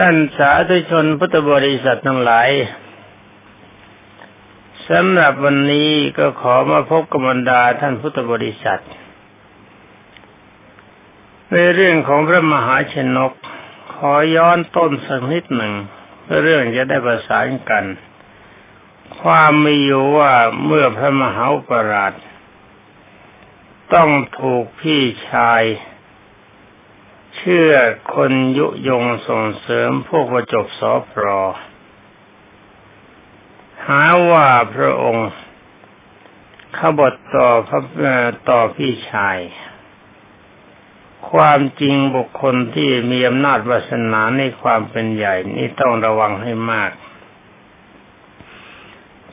ท่านสาธุชนพุทธบริษัททั้งหลายสำหรับวันนี้ก็ขอมาพบกับบรรดาท่านพุทธบริษัท ในเรื่องของพระมหาชนก ขอย้อนต้นสักนิดหนึ่งเพื่อเรื่องจะได้ประสานกัน ความมีอยู่ว่าเมื่อพระมหาปราชต้องถูกพี่ชาย เชื่อคนยุยงส่งเสริมพวกประจบสอพรอ หาว่าพระองค์ขบฏต่อพระต่อพี่ชาย ความจริงบุคคลที่มีอำนาจวาสนาในความเป็นใหญ่นี่ต้องระวังให้มาก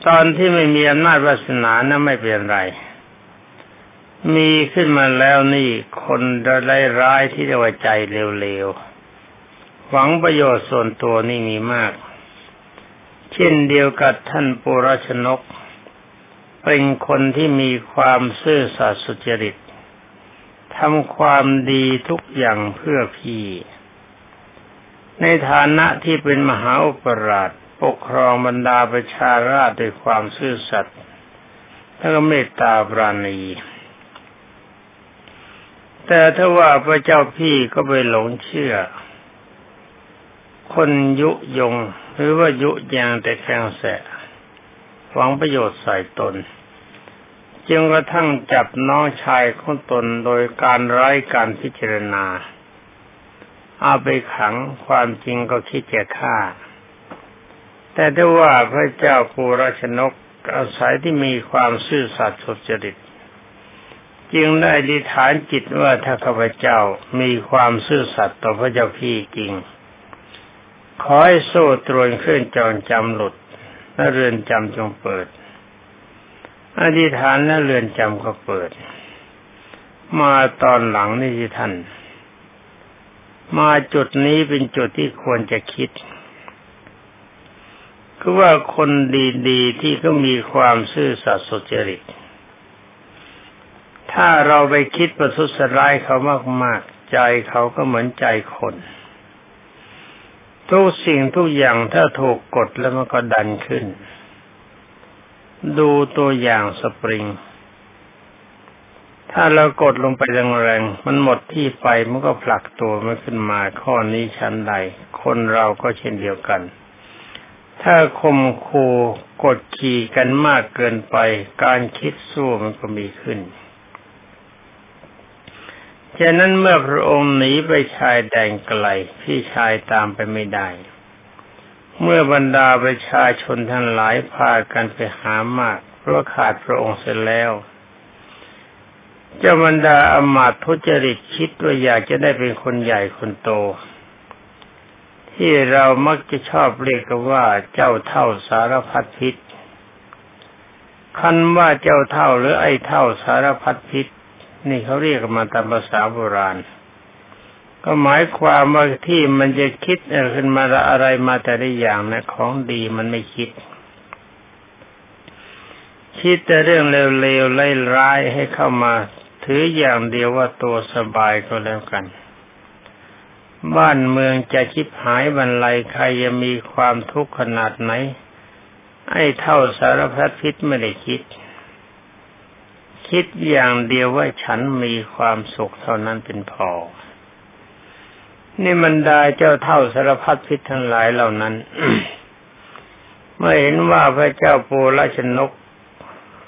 ตอนที่ไม่มีอำนาจวาสนานะไม่เป็นไร มีขึ้นมาแล้วนี่คนร้ายร้ายที่เรียกว่าใจเร็วๆ หวังประโยชน์ส่วนตัวนี่มีมาก เช่นเดียวกับท่านปุรชนก เป็นคนที่มีความซื่อสัตย์สุจริตทำความดีทุกอย่างเพื่อพี่ ในฐานะที่เป็นมหาอุปราชปกครองบรรดาประชาราชด้วยความซื่อสัตย์และเมตตาปราณี แต่ถ้าว่าพระเจ้าพี่ก็ไปหลงเชื่อ คนยุยง หรือว่ายุยางแต่แข็งแสหวังประโยชน์ใส่ตน จึงกระทั่งจับน้องชายของตนโดยการไร้การพิจารณา เอาไปขังความจริงก็คิดจะฆ่า แต่ถ้าว่าพระเจ้าภูราชนกอาศัยที่มีความซื่อสัตย์สุจริต จึงได้ดิฐานจิตว่าถ้าข้าพเจ้ามีความซื่อสัตย์ต่อพระเจ้าพี่จริง ขอให้โซ่ตรวนเครื่องจองจำหลุดและเรือนจำจงเปิด อธิษฐานและเรือนจำก็เปิด มาตอนหลังนี่ที่ท่าน มาจุดนี้เป็นจุดที่ควรจะคิด คือว่าคนดีๆที่ก็มีความซื่อสัตย์สุจริต ถ้าเราไปคิดประทุษร้ายเขามากๆ ใจเขาก็เหมือนใจคน ทุกสิ่งทุกอย่างถ้าถูกกดแล้วมันก็ดันขึ้น ดูตัวอย่างสปริง ถ้าเรากดลงไปแรงๆ มันหมดที่ไปมันก็ผลักตัวมันขึ้นมาข้อนี้ชั้นใด คนเราก็เช่นเดียวกันถ้าคมคูกดขี่กันมากเกินไป การคิดสู้มันก็มีขึ้น ฉะนั้นเมื่อพระองค์หนีไปชายแดนไกลพี่ชายตามไปไม่ได้ เมื่อบรรดาประชาชนทั้งหลายพากันไปหามากเพราะขาดพระองค์เสร็จแล้วเจ้าบรรดาอมาตทุจริตคิดว่าอยากจะได้เป็นคนใหญ่คนโต ที่เรามักจะชอบเรียกกันว่าเจ้าเท่าสารพัดพิษคันว่าเจ้าเท่าหรือไอ้เท่าสารพัดพิษ นี่เขาเรียกมาตามภาษาโบราณ ก็หมายความว่าที่มันจะคิดขึ้นมาอะไรมาแต่ละอย่างนะของดีมันไม่คิด คิดแต่เรื่องเลวๆไล่ร้ายให้เข้ามา ถืออย่างเดียวว่าตัวสบายก็แล้วกันบ้านเมืองจะคิดหายบรรลัยใครจะมีความทุกข์ขนาดไหน ไอ้เท่าสารพัดพิษไม่ได้คิด คิดอย่างเดียวว่าฉันมีความสุขเท่านั้นเป็นพอ นี่มันไดาเจ้าเท่าสารพัดพิษทั้งหลายเหล่านั้น เมื่อเห็นว่าพระเจ้าปูราชนก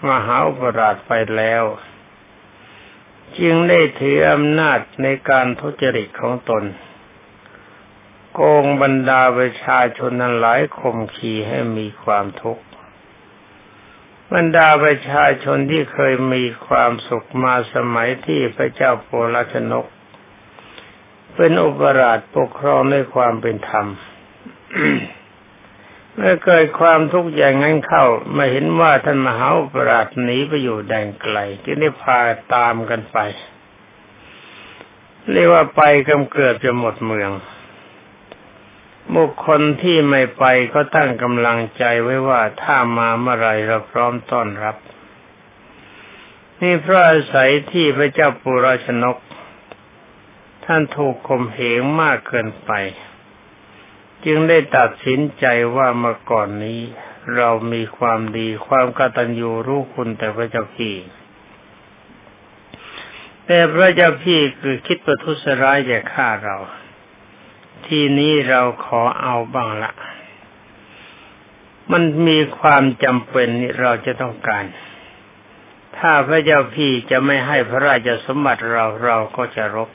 มหาอุปราชไปแล้ว จึงได้ถืออำนาจในการทุจริตของตน โกงบรรดาประชาชนนั้นหลายข่มขีให้มีความทุกข์ บรรดาประชาชนที่เคยมีความสุขมาสมัยที่พระเจ้าโปลชนก เป็นอุปราชปกครองด้วยความเป็นธรรมเมื่อเกิดความทุกข์อย่างนั้นเข้ามาเห็นว่าท่านมหาอุปราชหนีไปอยู่แดนไกลจึงได้พาตามกันไป เรียกว่าไปกำเกิดจะหมดเมือง บุคคลที่ไม่ไปก็ตั้งกำลังใจไว้ว่าถ้ามาเมื่อไรเราพร้อมต้อนรับ นี่เพราะอาศัยที่พระเจ้าปุราชนก ท่านถูกข่มเหงมากเกินไป จึงได้ตัดสินใจว่าเมื่อก่อนนี้ เรามีความดีความกตัญญูรู้คุณแต่พระเจ้าพี่แต่พระเจ้าพี่คือคิดประทุษร้ายแก่ข้าเรา ทีนี้เราขอเอาบ้างละมันมีความจำเป็นนี่เราจะต้องการ ถ้าพระเจ้าพี่จะไม่ให้พระราชสมบัติเราเราก็จะรบ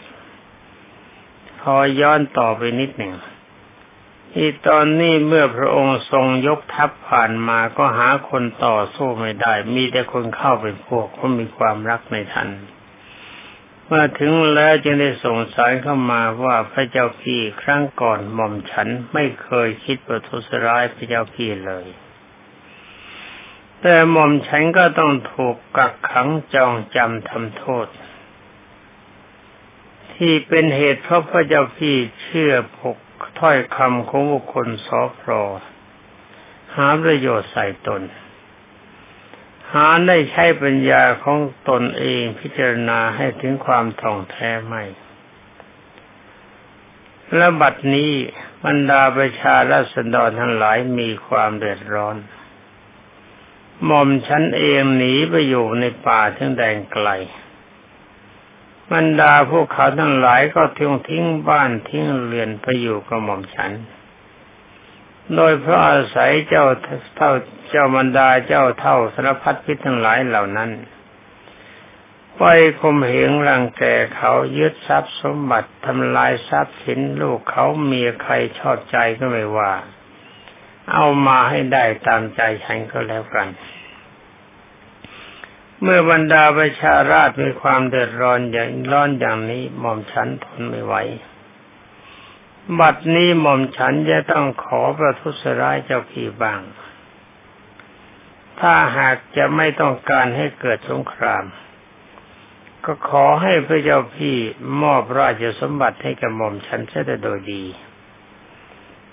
พอย้อนต่อไปนิดหนึ่งที่ตอนนี้เมื่อพระองค์ทรงยกทัพผ่านมาก็หาคนต่อสู้ไม่ได้ มีแต่คนเข้าเป็นพวกเขามีความรักในท่าน มื่อถึงแล้วจึงได้ส่งสารเข้ามาว่าพระเจ้าพี่ครั้งก่อนหม่อมฉันไม่เคยคิดประทุษร้ายพระเจ้าพี่เลย แต่หม่อมฉันก็ต้องถูกกักขังจองจำทำโทษ ที่เป็นเหตุเพราะพระเจ้าพี่เชื่อพกถ้อยคำของบุคคลสอพรอหาประโยชน์ใส่ตน หาได้ใช้ปัญญาของตนเองพิจารณาให้ถึงความท่องแท้ไม่ และบัดนี้บรรดาประชาราษฎรทั้งหลายมีความเดือดร้อนหม่อมฉันเองหนีไปอยู่ในป่าทั้งแดงไกลบรรดาพวกเขาทั้งหลายก็ทิ้งทิ้งบ้านทิ้งเรือนไปอยู่กับหม่อมฉัน โดยพระอาศัยเจ้าเท่าเจ้ามันดาเจ้าเท่าสารพัดพิษทั้งหลายเหล่านั้น ไปคมเหงรังแกเขายึดทรัพย์สมบัติทำลายทรัพย์สินลูกเขาเมียใครชอบใจก็ไม่ว่า เอามาให้ได้ตามใจฉันก็แล้วกัน เมื่อบรรดาประชาราชมีความเดือดร้อนอย่างร้อนอย่างนี้หม่อมฉันทนไม่ไหว บัดนี้หม่อมฉันจะต้องขอประทุษร้ายเจ้าพี่บาง ถ้าหากจะไม่ต้องการให้เกิดสงคราม ก็ขอให้พระเจ้าพี่มอบราชสมบัติให้กับหม่อมฉันเสียโดยดี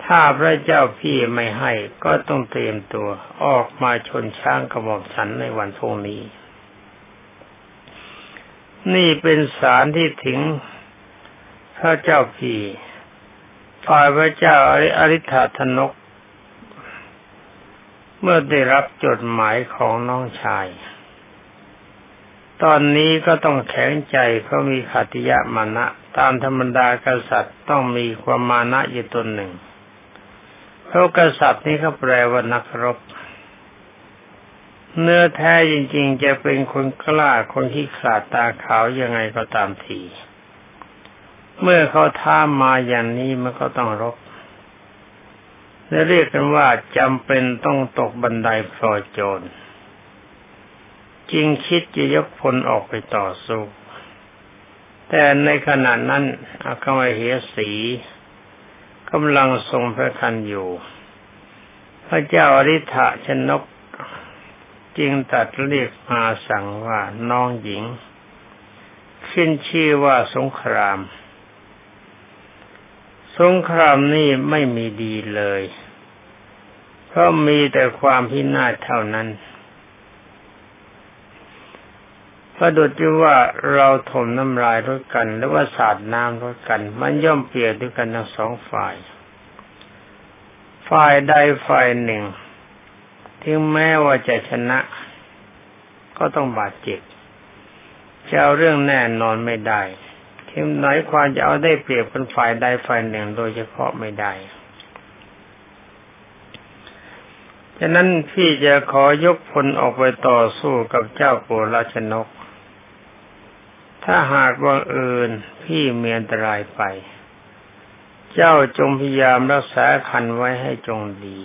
ถ้าพระเจ้าพี่ไม่ให้ก็ต้องเตรียมตัวออกมาชนช้างกับหม่อมฉันในวันพรุ่งนี้ นี่เป็นสารที่ถึงพระเจ้าพี่ ฝ่ายพระเจ้าอริธาธนก เมื่อได้รับจดหมายของน้องชาย ตอนนี้ก็ต้องแข็งใจเพราะมีขัติยะมานะ ตามธรรมดากษัตริย์ต้องมีความมานะอยู่ตนหนึ่งเพราะกษัตริย์นี้เขาแปลว่านักรบ เนื้อแท้จริงๆ จะเป็นคนกล้าคนที่ขาดตาขาวยังไงก็ตามที เมื่อเขาท้ามาอย่างนี้มันก็ต้องรบและเรียกกันว่าจำเป็นต้องตกบันไดพลอยโจรจริงคิดจะยกพลออกไปต่อสู้ แต่ในขณะนั้นอาคมเหสีกำลังทรงพระคันอยู่ พระเจ้าอริ t ะชนกจึงตัดเรียกมาสั่งว่าน้องหญิง ขึ้นชื่อว่าสงคราม สงครามนี่ไม่มีดีเลย เพราะมีแต่ความพินาศเท่านั้นประดุจว่าเราถมน้ำลายรถกัน หรือว่าสาดน้ำรถกัน มันย่อมเปลี่ยนด้วยกันทั้งสองฝ่าย ฝ่ายใดฝ่ายหนึ่งถึงแม้ว่าจะชนะ ก็ต้องบาดเจ็บจะเอาเรื่องแน่นอนไม่ได้ ทีมไหนความจะเอาได้เปรียบเป็นฝ่ายใดฝ่ายหนึ่งโดยเฉพาะไม่ได้ฉะนั้นพี่จะขอยกพลออกไปต่อสู้กับเจ้าโกราชนก ถ้าหากว่าเอิญพี่เมียนตรายไป เจ้าจงพยายามรักษาคันไว้ให้จงดี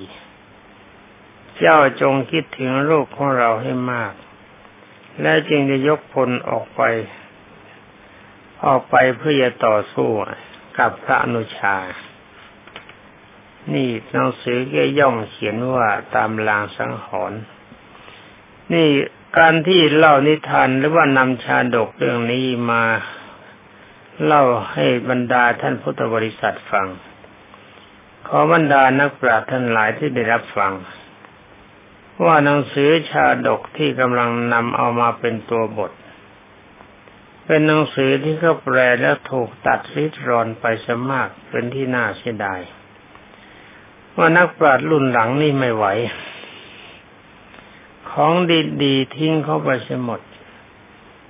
เจ้าจงคิดถึงลูกของเราให้มาก และจึงจะยกพลออกไป ออกไปเพื่อจะต่อสู้กับพระอนุชา นี่หนังสือแกย่องเขียนว่าตามลางสังหรณ์นี่การที่เล่านิทานหรือว่านำชาดกเรื่องนี้มาเล่าให้บรรดาท่านพุทธบริษัทฟัง ขอบรรดานักปราชญ์ท่านหลายที่ได้รับฟัง ว่าหนังสือชาดกที่กำลังนำเอามาเป็นตัวบท เป็นหนังสือที่เขาแปลแล้วถูกตัดริดรอนไปสมากเป็นที่น่าเสียดายว่านักปราชญ์รุ่นหลังนี่ไม่ไหว ของดีๆทิ้งเข้าไปเสียหมด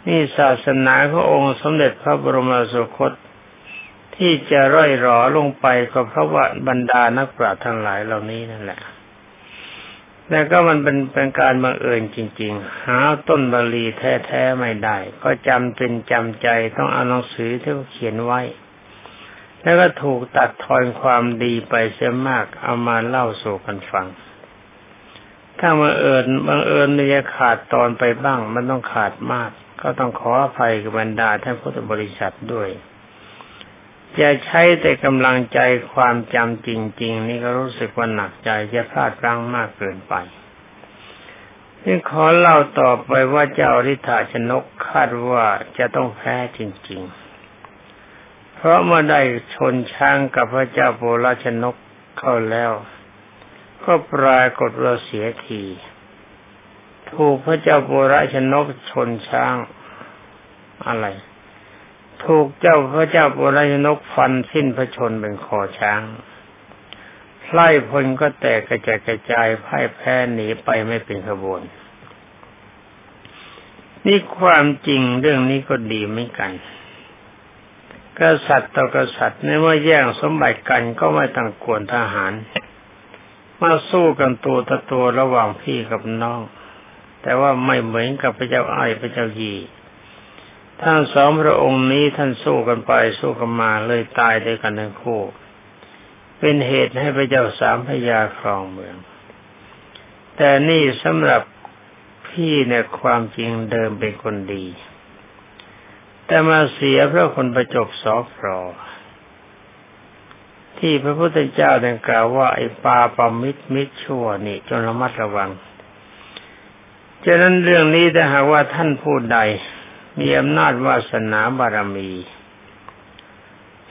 นี่ศาสนาขององค์สมเด็จพระบรมสุคต ที่จะร่อยหรอลงไปก็เพราะว่าบรรดานักปราชญ์ทั้งหลายเหล่านี้นั่นแหละ แล้วก็มันเป็นเป็นการบังเอิญจริง ๆ หาต้นบาลีแท้ๆไม่ได้ ก็จำเป็นจำใจต้องเอาหนังสือที่เขาเขียนไว้ แล้วก็ถูกตัดทอนความดีไปเสียมากเอามาเล่าสู่กันฟัง ถ้าบังเอิญบังเอิญจะขาดตอนไปบ้าง มันต้องขาดมาก ก็ต้องขออภัยกับบรรดาท่านพุทธบริษัทด้วย จะใช้แต่กำลังใจความจำจริง ๆ นี่ก็รู้สึกว่าหนักใจจะพลาดพลั้งมากเกินไปนี่ขอเล่าต่อไปว่าเจ้าริธาชนกคาดว่าจะต้องแพ้จริง ๆ เพราะเมื่อได้ชนช้างกับพระเจ้าโบราชนกเข้าแล้ว ก็ปรากฏว่าเสียที ถูกพระเจ้าโบราชนกชนช้างอะไร ถูกเจ้าพระเจ้าปุรายนกฟันสิ้นพระชนเป็นคอช้างไล่พลก็แตกกระจายกระจายพ่ายแพ้หนีไปไม่เป็นขบวน นี่ความจริงเรื่องนี้ก็ดีไม่กัน กษัตริย์ต่อกษัตริย์ในเมื่อแย่งสมบัติกันก็ไม่ต้องกวนทหาร มาสู้กันตัวต่อตัวระหว่างพี่กับน้อง แต่ว่าไม่เหมือนกับพระเจ้าอ้ายพระเจ้ายี ทั้งสองพระองค์นี้ท่านสู้กันไปสู้กันมาเลยตายด้วยกันทั้งคู่ เป็นเหตุให้พระเจ้าสามพยาครองเมือง แต่นี่สำหรับพี่เนี่ยความจริงเดิมเป็นคนดี แต่มาเสียเพราะคนประจบสอฟรอที่พระพุทธเจ้าได้กล่าวว่าไอ้ปาปามิตรมิตรชั่วนี่จนระมัดระวังฉะนั้นเรื่องนี้ถ้าหากว่าท่านพูดใด มีอำนาจวาสนาบารมี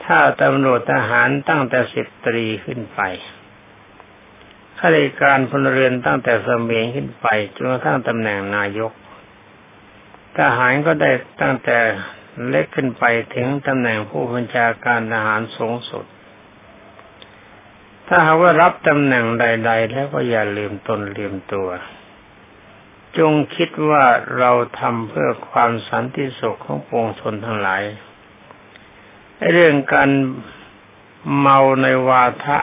ถ้าตำรวจทหารตั้งแต่สิบตรีขึ้นไปข้าราชการพลเรือนตั้งแต่สมียงขึ้นไปจนกระทั่งตำแหน่งนายก ทหารก็ได้ตั้งแต่เล็กขึ้นไปถึงตำแหน่งผู้บัญชาการทหารสูงสุด ถ้าหากว่ารับตำแหน่งใด ๆ แล้วก็อย่าลืมตนลืมตัว จงคิดว่าเราทำเพื่อความสันติสุขของปวงชนทั้งหลายเรื่องการเมาในวาทะ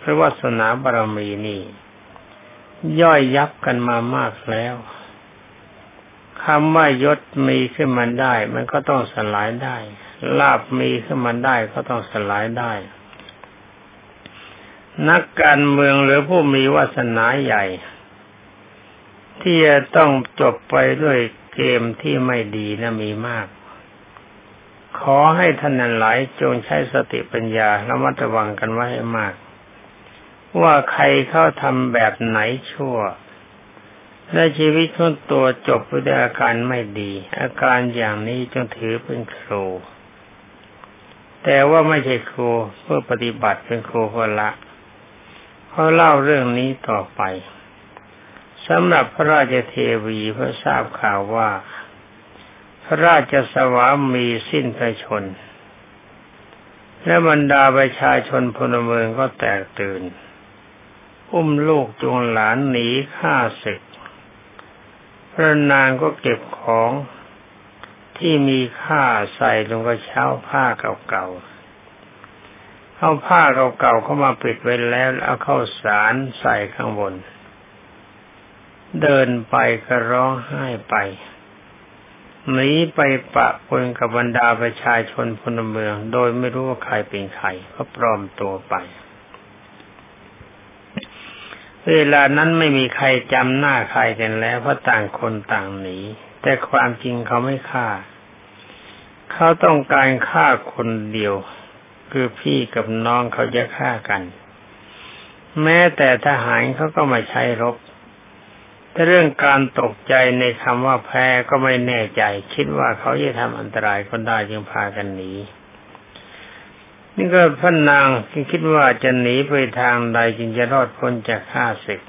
พระวาสนาบารมีนี่ ย่อยยับกันมามากแล้วคำว่ายศมีขึ้นมาได้ มันก็ต้องสลายได้ ลาบมีขึ้นมาได้ก็ต้องสลายได้ นักการเมืองหรือผู้มีวาสนาใหญ่ ที่จะต้องจบไปด้วยเกมที่ไม่ดีนะมีมาก ขอให้ท่านนันหลายจงใช้สติปัญญาระมัดระวังกันไว้ให้มาก ว่าใครเข้าทำแบบไหนชั่วและชีวิตของตัวจบด้วยอาการไม่ดี อาการอย่างนี้จงถือเป็นครู แต่ว่าไม่ใช่ครูเพื่อปฏิบัติเป็นครูคนละเขาเล่าเรื่องนี้ต่อไป สำหรับพระราชเทวีเพื่อทราบข่าวว่า พระราชสวามีสิ้นพระชน และบรรดาประชาชนพลเมืองก็แตกตื่น อุ้มลูกจูงหลานหนีฆ่าศึก พระนางก็เก็บของที่มีค่าใส่ลงกระเช้าผ้าเก่าๆ เอาผ้าเก่าๆเข้ามาปิดไว้แล้ว เอาเข้าสารใส่ข้างบน เดินไปก็ร้องไห้ไปหนีไปปะปนกับบรรดาประชาชนพลเมือง โดยไม่รู้ว่าใครเป็นใครก็ปลอมตัวไป เวลานั้นไม่มีใครจำหน้าใครกันแล้วเพราะต่างคนต่างหนีแต่ความจริงเขาไม่ฆ่า เขาต้องการฆ่าคนเดียว คือพี่กับน้องเขาจะฆ่ากัน แม้แต่ทหารเขาก็มาใช้รบ เรื่องการตกใจในคำว่าแพ้ก็ไม่แน่ใจ คิดว่าเขาจะทำอันตรายคนได้จึงพากันหนีนี่ก็พระนางคิดว่าจะหนีไปทางใดจึงจะรอดพ้นจากข้าศึก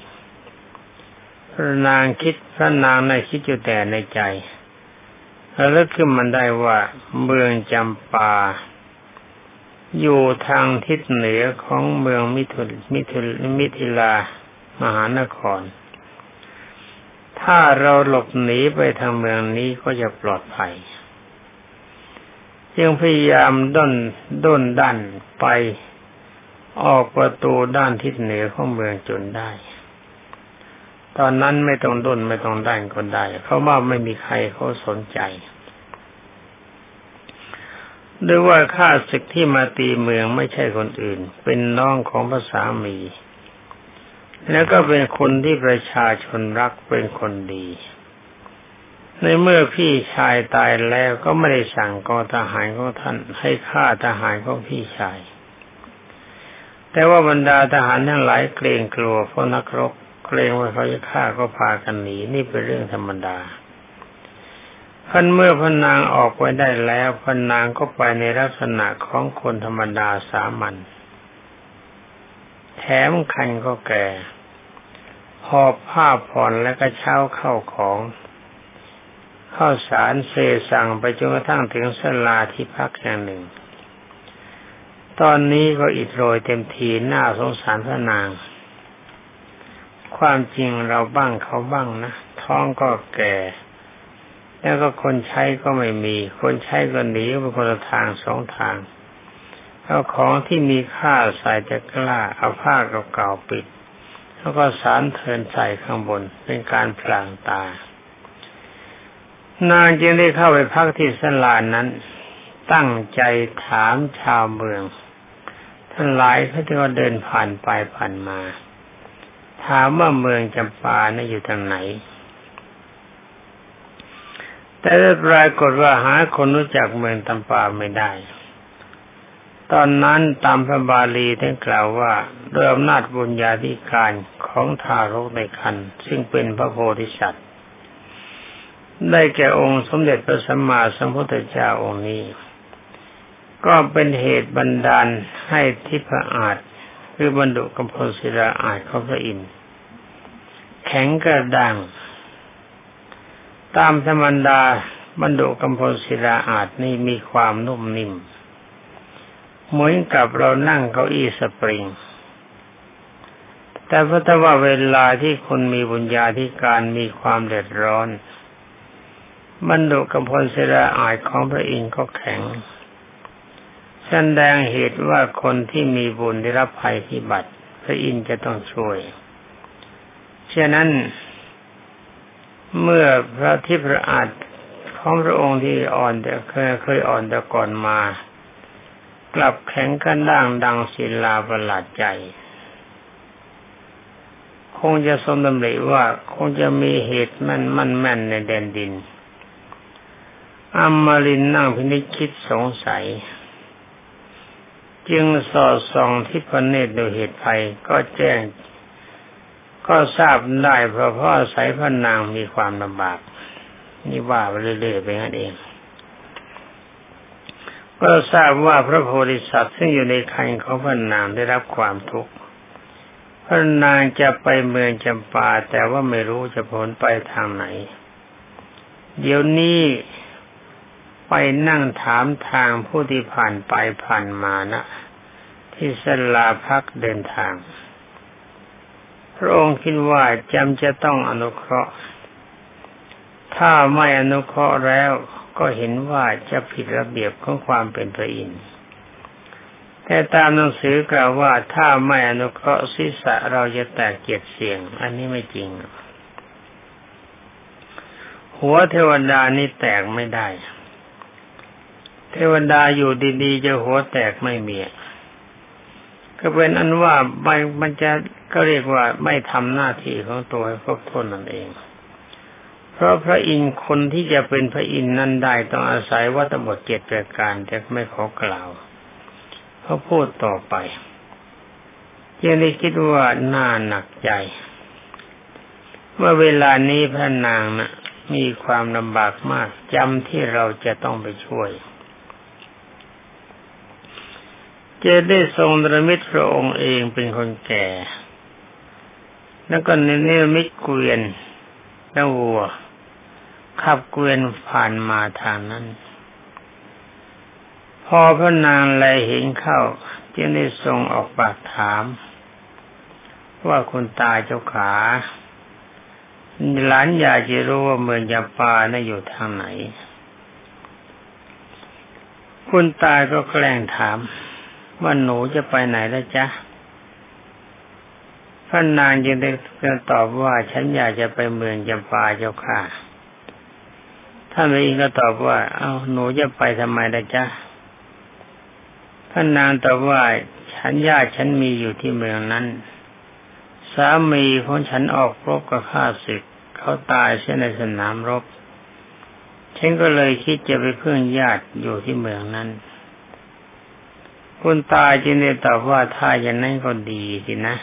พระนางคิดพระนางในคิดอยู่แต่ในใจแล้วขึ้นมันได้ว่าเมืองจำปา อยู่ทางทิศเหนือของเมืองมิถุมิถุมิถิลามหานคร ถ้าเราหลบหนีไปทางเมืองนี้ก็จะปลอดภัยจึงพยายามด้นด้นดันไปออกประตูด้านทิศเหนือของเมืองจนได้ ตอนนั้นไม่ต้องด้นไม่ต้องดันก็ได้ เพราะว่าไม่มีใครเขาสนใจด้วยว่าข้าศึกที่มาตีเมืองไม่ใช่คนอื่น เป็นน้องของพระสามี แล้วก็เป็นคนที่ประชาชนรักเป็นคนดี ในเมื่อพี่ชายตายแล้วก็ไม่ได้สั่งกองทหารของท่านให้ฆ่าทหารของพี่ชาย แต่ว่าบรรดาทหารทั้งหลายเกรงกลัวเพราะนักรบเกรงว่าเขาจะฆ่าก็พากันหนีนี่เป็นเรื่องธรรมดาพันเมื่อพนางออกไปได้แล้วพนางก็ไปในลักษณะของคนธรรมดาสามัญ แถมคันก็แก่หอบผ้าผ่อนและก็เช้าเข้าของข้าสารเสสั่งไปจนกระทั่งถึงสลาที่พักอย่งหนึ่ง ตอนนี้ก็อิดโรยเต็มทีหน้าสงสารพระนาง ความจริงเราบ้างเขาบ้างนะท้องก็แก่ แล้วก็คนใช้ก็ไม่มี คนใช้ก็หนีไปคนละทางสองทาง เอาของที่มีค่าใส่จะกล้าเอาผ้าเก่าๆปิด แล้วก็สารเทินใส่ข้างบนเป็นการพลางตา นางจึงได้เข้าไปพักที่สลานนั้น ตั้งใจถามชาวเมืองท่านหลายเขาที่ว่าเดินผ่านไปผ่านมา ถามว่าเมืองจำปานะ่ะอยู่ทางไหน แต่ด้ปรากฏว่าหาคนรู้จักเมืองตำปาไม่ได้ ตอนนั้นตามพระบาลีท่านกล่าวว่าด้วยอำนาจบุญญาธิการของทารกในคันซึ่งเป็นพระโพธิสัตว์ ได้แก่องค์สมเด็จพระสัมมาสัมพุทธเจ้าองค์นี้ ก็เป็นเหตุบันดาลให้ทิพอาจคือบรรดุกัมพลศิลาอาจของพระอินทร์แข็งกระด้างตามธรรมดาบรรดุกำพลศิลาอาจนี่มีความนุ่มนิ่ม เหมือนกับเรานั่งเก้าอี้สปริง แต่พระทว่าเวลาที่คนมีบุญญาธิการมีความเดือดร้อนบรรดุกำพลศิลาอาจของพระอินทร์ก็แข็งแสดงเหตุว่าคนที่มีบุญได้รับภัยพิบัติ พระอินทร์จะต้องช่วยฉะนั้น เมื่อพระทิพระอาจของพระองค์ที่อ่อนแต่เคยเคยอ่อนแต่ก่อนมา กลับแข็งกันด่างดังศิลาประหลาดใจ คงจะสมดำริว่าคงจะมีเหตุมันมันแม่นในแดนดินอัมมารินนั่งพินิจคิดสงสัย จึงสอดส่องที่พระเนตรดูเหตุภัยก็แจ้ง ก็ทราบได้เพราะพ่อสายพระนางมีความลำบาก นี่ว่าไปเรื่อยๆไปงั้นเอง ก็ทราบว่าพระโพธิสัตว์ซึ่งอยู่ในคันของพระนางได้รับความทุกข์พระนางจะไปเมืองจำปาแต่ว่าไม่รู้จะผลไปทางไหน เดี๋ยวนี้ไปนั่งถามทางผู้ที่ผ่านไปผ่านมานะที่สลาพักเดินทาง พระองค์คิดว่าจำจะต้องอนุเคราะห์ ถ้าไม่อนุเคราะห์แล้ว ก็เห็นว่าจะผิดระเบียบของความเป็นพระอินทร์แต่ตามหนังสือกล่าวว่าถ้าไม่อนุเคราะห์ศีรษะเราจะแตกเกียรติเสียง อันนี้ไม่จริง หัวเทวดานี่แตกไม่ได้ เทวดาอยู่ดีๆจะหัวแตกไม่มีก็เป็นอันว่าไม่มันจะก็เรียกว่าไม่ทำหน้าที่ของตัวให้ครบถ้วนนั่นเอง เพราะพระอินทร์คนที่จะเป็นพระอินทร์นั้นได้ต้องอาศัยวัตบทเจ็ดประการแต่ไม่ขอกล่าวเขาพูดต่อไปยังได้คิดว่าน่าหนักใจเมื่อเวลานี้พระนางนะ่ะ มีความลำบากมากจำที่เราจะต้องไปช่วย จะได้ทรงดรมิตรพระองค์เองเป็นคนแก่ แล้วก็เนรมิตเกวียนแล้ววัว ขับเกวียนผ่านมาทางนั้น พอพระนางแลเห็นเข้า จึงได้ทรงออกปากถาม ว่าคุณตาเจ้าขาหลานอยากจะรู้ว่าเมืองยาปาน่ะอยู่ทางไหน คุณตาก็แกล้งถาม ว่าหนูจะไปไหนแล้วจ๊ะพระนางจึงได้ตอบว่าฉันอยากจะไปเมืองจำปาเจ้าค่ะ ท่านเองก็ตอบว่า เอา้าหนูจะไปทำไมล่ะจ๊ะพระนางตอบว่าฉันญาติฉันมีอยู่ที่เมืองนั้น สามีของฉันออกรบกับข้าศึกเขาตายเสียในสนามรบ ฉันก็เลยคิดจะไปเพื่อนญาติอยู่ที่เมืองนั้นคุณตาจึงได้ตอบว่าถ้าอย่างนั้นก็ดีสินะ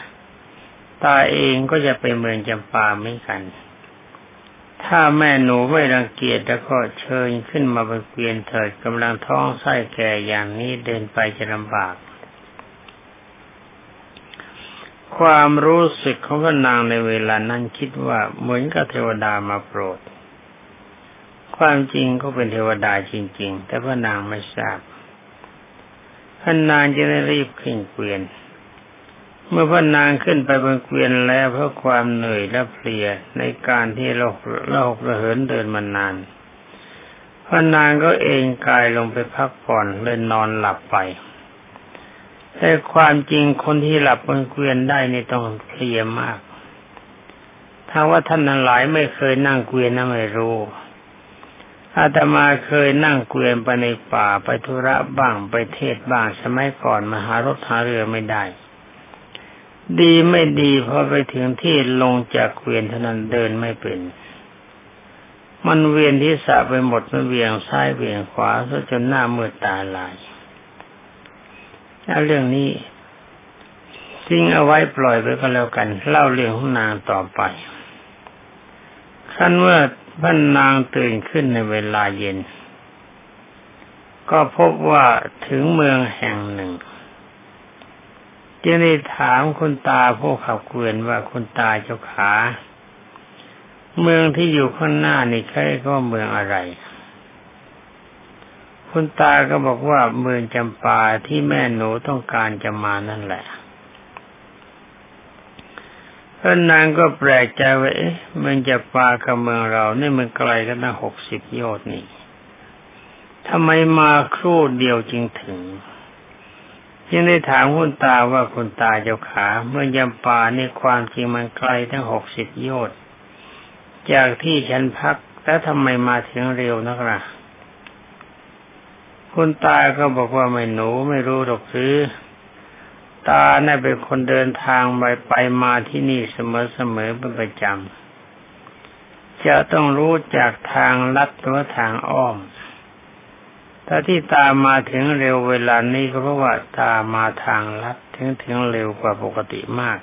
ตาเองก็จะไปเมืองจำปาเหมือนกัน ถ้าแม่หนูไม่รังเกียจแล้วก็เชิญขึ้นมาบนเกวียนเถิดกำลังท้องไส้แก่อย่างนี้เดินไปจะลำบาก ความรู้สึกของพระนางในเวลานั้นคิดว่าเหมือนกับเทวดามาโปรด ความจริงก็เป็นเทวดาจริง ๆ แต่พระนางไม่ทราบพระนางจะได้รีบขึ้นเกวียน เมื่อพระนางขึ้นไปบนเกวียนแล้วเพราะความเหนื่อยและเพลียในการที่โลกโลกระเหินเดินมานาน พระนางก็เองกายลงไปพักผ่อนเลยนอนหลับไป แต่ความจริงคนที่หลับบนเกวียนได้นี่ต้องเพลียมาก ถ้าว่าท่านนั้นหลายไม่เคยนั่งเกวียนน่ะไม่รู้อาตมาเคยนั่งเกวียนไปในป่าไปธุระบ้างไปเทศบ้างสมัยก่อนมหารถหาเรือไม่ได้ ดีไม่ดีพอไปถึงที่ลงจากเวียนเท่านั้นเดินไม่เป็น มันเวียนที่สะไปหมดมันเวียงซ้ายเวียงขวาซะจนหน้ามืดตาลายแล้วเรื่องนี้ทิ้งเอาไว้ปล่อยไปก็แล้วกัน เล่าเรื่องของนางต่อไปขั้นเมื่อพระนางตื่นขึ้นในเวลาเย็น ก็พบว่าถึงเมืองแห่งหนึ่ง จึงได้ถามคุณตาผู้ขับเกวียนว่าคุณตาเจ้าขา เมืองที่อยู่ข้างหน้านี่ใครก็เมืองอะไร คุณตาก็บอกว่าเมืองจำปาที่แม่หนูต้องการจะมานั่นแหละพระนนางก็แปลกใจว่าเอ๊ะเมืองจำปากับเมืองเรานี่มันไกลกันตั้งหกสิบโยชน์นี่ทำไมมาครู่เดียวจึงถึง ยังได้ถามคุณตาว่าคุณตาเจ้าขา เมื่อยำป่าในความจริงมันไกลทั้งหกสิบโยชน์จากที่ฉันพักแล้วทำไมมาถึงเร็วนักล่ะคุณตาก็บอกว่าไม่หนูไม่รู้หรอกซื้อตาน่าเป็นคนเดินทางไปไปมาที่นี่เสมอๆเป็นประจำจะต้องรู้จากทางลัดหรือทางอ้อม ถ้าที่ตามาถึงเร็วเวลานี้ก็เพราะว่าตามาทางลัดถึงถึงเร็วกว่าปกติมาก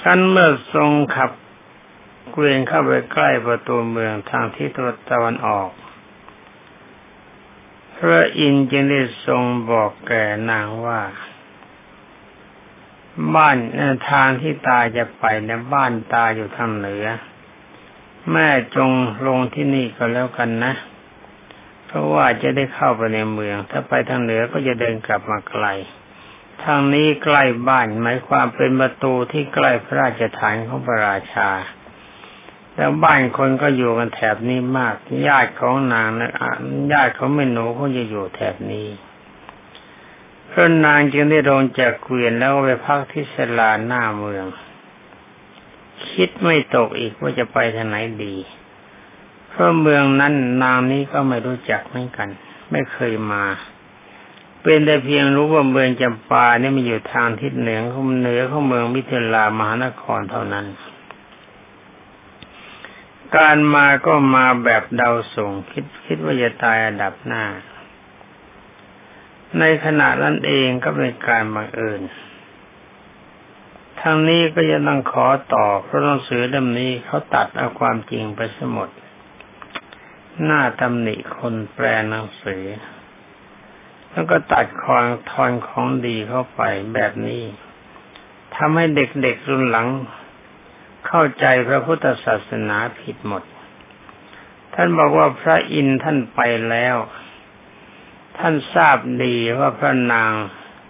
ขั้นเมื่อทรงขับเกวียนเข้าไปใกล้ประตูเมืองทางที่ตะวันตะวันออก พระอินทร์จึงได้ทรงบอกแก่นางว่า บ้านทางที่ตาจะไปนะบ้านตาอยู่ทางเหนือ แม่จงลงที่นี่ก็แล้วกันนะ เพราะว่าจะได้เข้าไปในเมือง ถ้าไปทางเหนือก็จะเดินกลับมาไกล ทางนี้ใกล้บ้านหมายความเป็นประตูที่ใกล้พระราชฐานของพระราชา แล้วบ้านคนก็อยู่กันแถบนี้มาก ญาติของนางนะญาติของแม่หนูก็จะอยู่แถบนี้พระนางจึงได้ลงจากเกวียนแล้วไปพักที่ศาลาหน้าเมือง คิดไม่ตกอีกว่าจะไปทางไหนดี เพราะเมืองนั้นนางนี้ก็ไม่รู้จักเหมือนกัน ไม่เคยมา เป็นแต่เพียงรู้ว่าเมืองจำปาเนี่ยมันอยู่ทางทิศเหนือของเหนือของเมืองมิถิลามหานครเท่านั้น การมาก็มาแบบเดาส่ง คิดคิดว่าจะตายอันดับหน้า ในขณะนั้นเองก็เป็นการบังเอิญ ทางนี้ก็จะต้องขอต่อเพราะหนังสือเล่มนี้เขาตัดเอาความจริงไปสมด หน้าตำหนิคนแปลหนังสือ แล้วก็ตัดคอนทอนของดีเข้าไปแบบนี้ทำให้เด็กๆรุ่นหลัง เข้าใจพระพุทธศาสนาผิดหมด ท่านบอกว่าพระอินทร์ท่านไปแล้ว ท่านทราบดีว่าพระนาง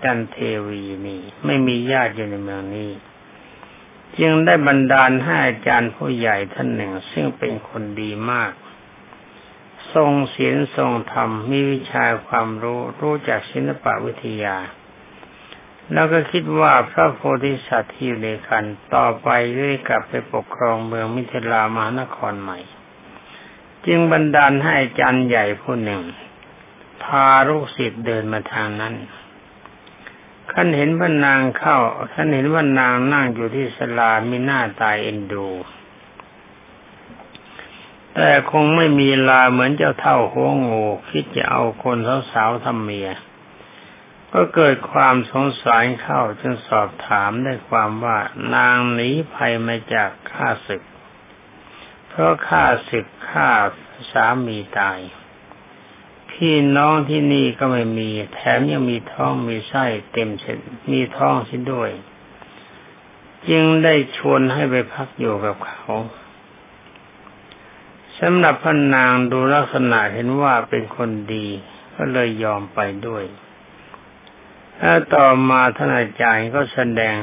จันเทวีมี ไม่มีญาติอยู่ในเมืองนี้ จึงได้บันดาลให้อาจารย์ผู้ใหญ่ท่านหนึ่ง ซึ่งเป็นคนดีมาก ทรงศีลทรงธรรมมีวิชาความรู้รู้จักศิลปวิทยา แล้วก็คิดว่าพระโพธิสัตว์ที่อยู่ในกันต่อไปได้กลับไปปกครองเมืองมิถิลามหานครใหม่ จึงบันดาลให้อาจารย์ใหญ่ผู้หนึ่ง พาลูกศิษย์เดินมาทางนั้น ท่านเห็นพระนางเข้าท่านเห็นว่านางนั่งอยู่ที่สลามีหน้าตายเอ็นดู แต่คงไม่มีลาเหมือนเจ้าเท่าหัวงูคิดจะเอาคนสาวๆทำเมีย ก็เกิดความสงสารเข้าจึงสอบถามได้ความว่านางหนีภัยมาจากข้าศึก เพราะข้าศึกฆ่าสามีตาย พี่น้องที่นี่ก็ไม่มี แถมยังมีท้องมีไส้เต็มเช่นมีท้องสิ้นด้วย จึงได้ชวนให้ไปพักอยู่กับเขาสำหรับพระนางดูลักษณะเห็นว่าเป็นคนดี ก็เลยยอมไปด้วยแล้วต่อมาท่านอาจารย์ก็แสดง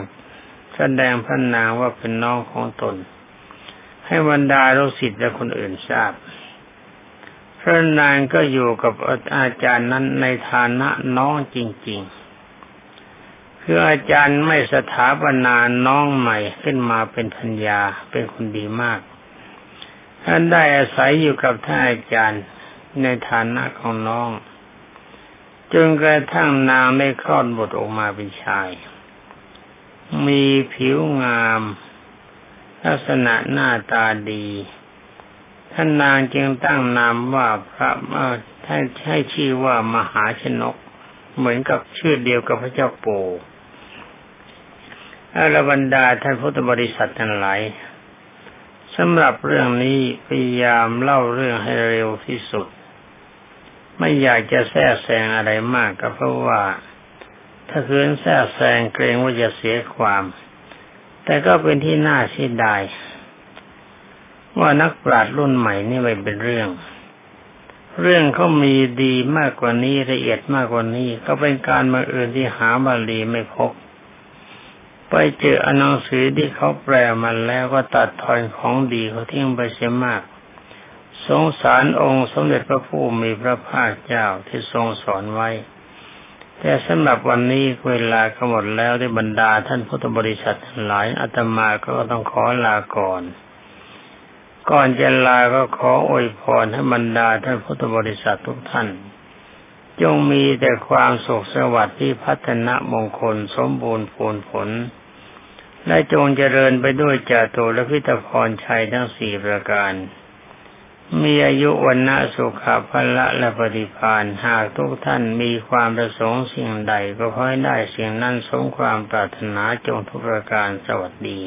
แสดงพระนางว่าเป็นน้องของตน ให้บรรดาลูกศิษย์และคนอื่นทราบ พระนางก็อยู่กับอาจารย์นั้นในฐานะน้องจริง ๆ คืออาจารย์ไม่สถาปนาน้องใหม่ขึ้นมาเป็นพัญญาเป็นคนดีมาก ท่านได้อาศัยอยู่กับท่านอาจารย์ในฐานะของน้อง จนกระทั่งนางได้คลอดบุตรออกมาเป็นชาย มีผิวงาม ลักษณะหน้าตาดี ท่านนางจึงตั้งนามว่าพระท่านให้ชื่อว่ามหาชนก เหมือนกับชื่อเดียวกับพระเจ้าโปอรบรรดาท่านพุทธบริษัททั้งหลายสำหรับเรื่องนี้พยายามเล่าเรื่องให้เร็วที่สุด ไม่อยากจะแทรกแซงอะไรมากก็เพราะว่า ถ้าคืนแทรกแซงเกรงว่าจะเสียความ แต่ก็เป็นที่น่าเสียดาย ว่านักปราชญ์รุ่นใหม่นี่ไม่เป็นเรื่อง เรื่องเขามีดีมากกว่านี้ละเอียดมากกว่านี้ ก็เป็นการมาเอื่นที่หาบาลีไม่พบ ไปเจออนังสือที่เขาแปลมาแล้วก็ตัดทอนของดีเขาทิ้งไปเสียมาก สงสารองค์สมเด็จพระผู้มีพระภาคเจ้าที่ทรงสอนไว้ แต่สำหรับวันนี้เวลาก็หมดแล้วได้บรรดาท่านพุทธบริษัทหลายอาตมาก็ต้องขอลาก่อน ก่อนจะลาก็ขออวยพรให้บรรดาท่านพุทธบริษัททุกท่าน จงมีแต่ความสุขสวัสดิ์ที่พัฒนามงคลสมบูรณ์ผลผล และจงเจริญไปด้วยจาโตและพิตพรชัยทั้งสี่ประการ มีอายุวันนะสุขภาละและปฏิพานหากทุกท่านมีความประสงค์สิ่งใดก็ขอให้ได้สิ่งนั้นสมความปรารถนาจงทุกประการสวัสดี